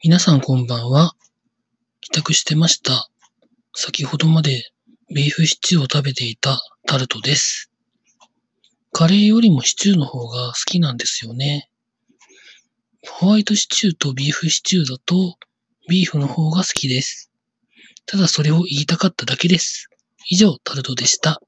皆さんこんばんは。帰宅してました。先ほどまでビーフシチューを食べていたタルトです。カレーよりもシチューの方が好きなんですよね。ホワイトシチューとビーフシチューだとビーフの方が好きです。ただそれを言いたかっただけです。以上、タルトでした。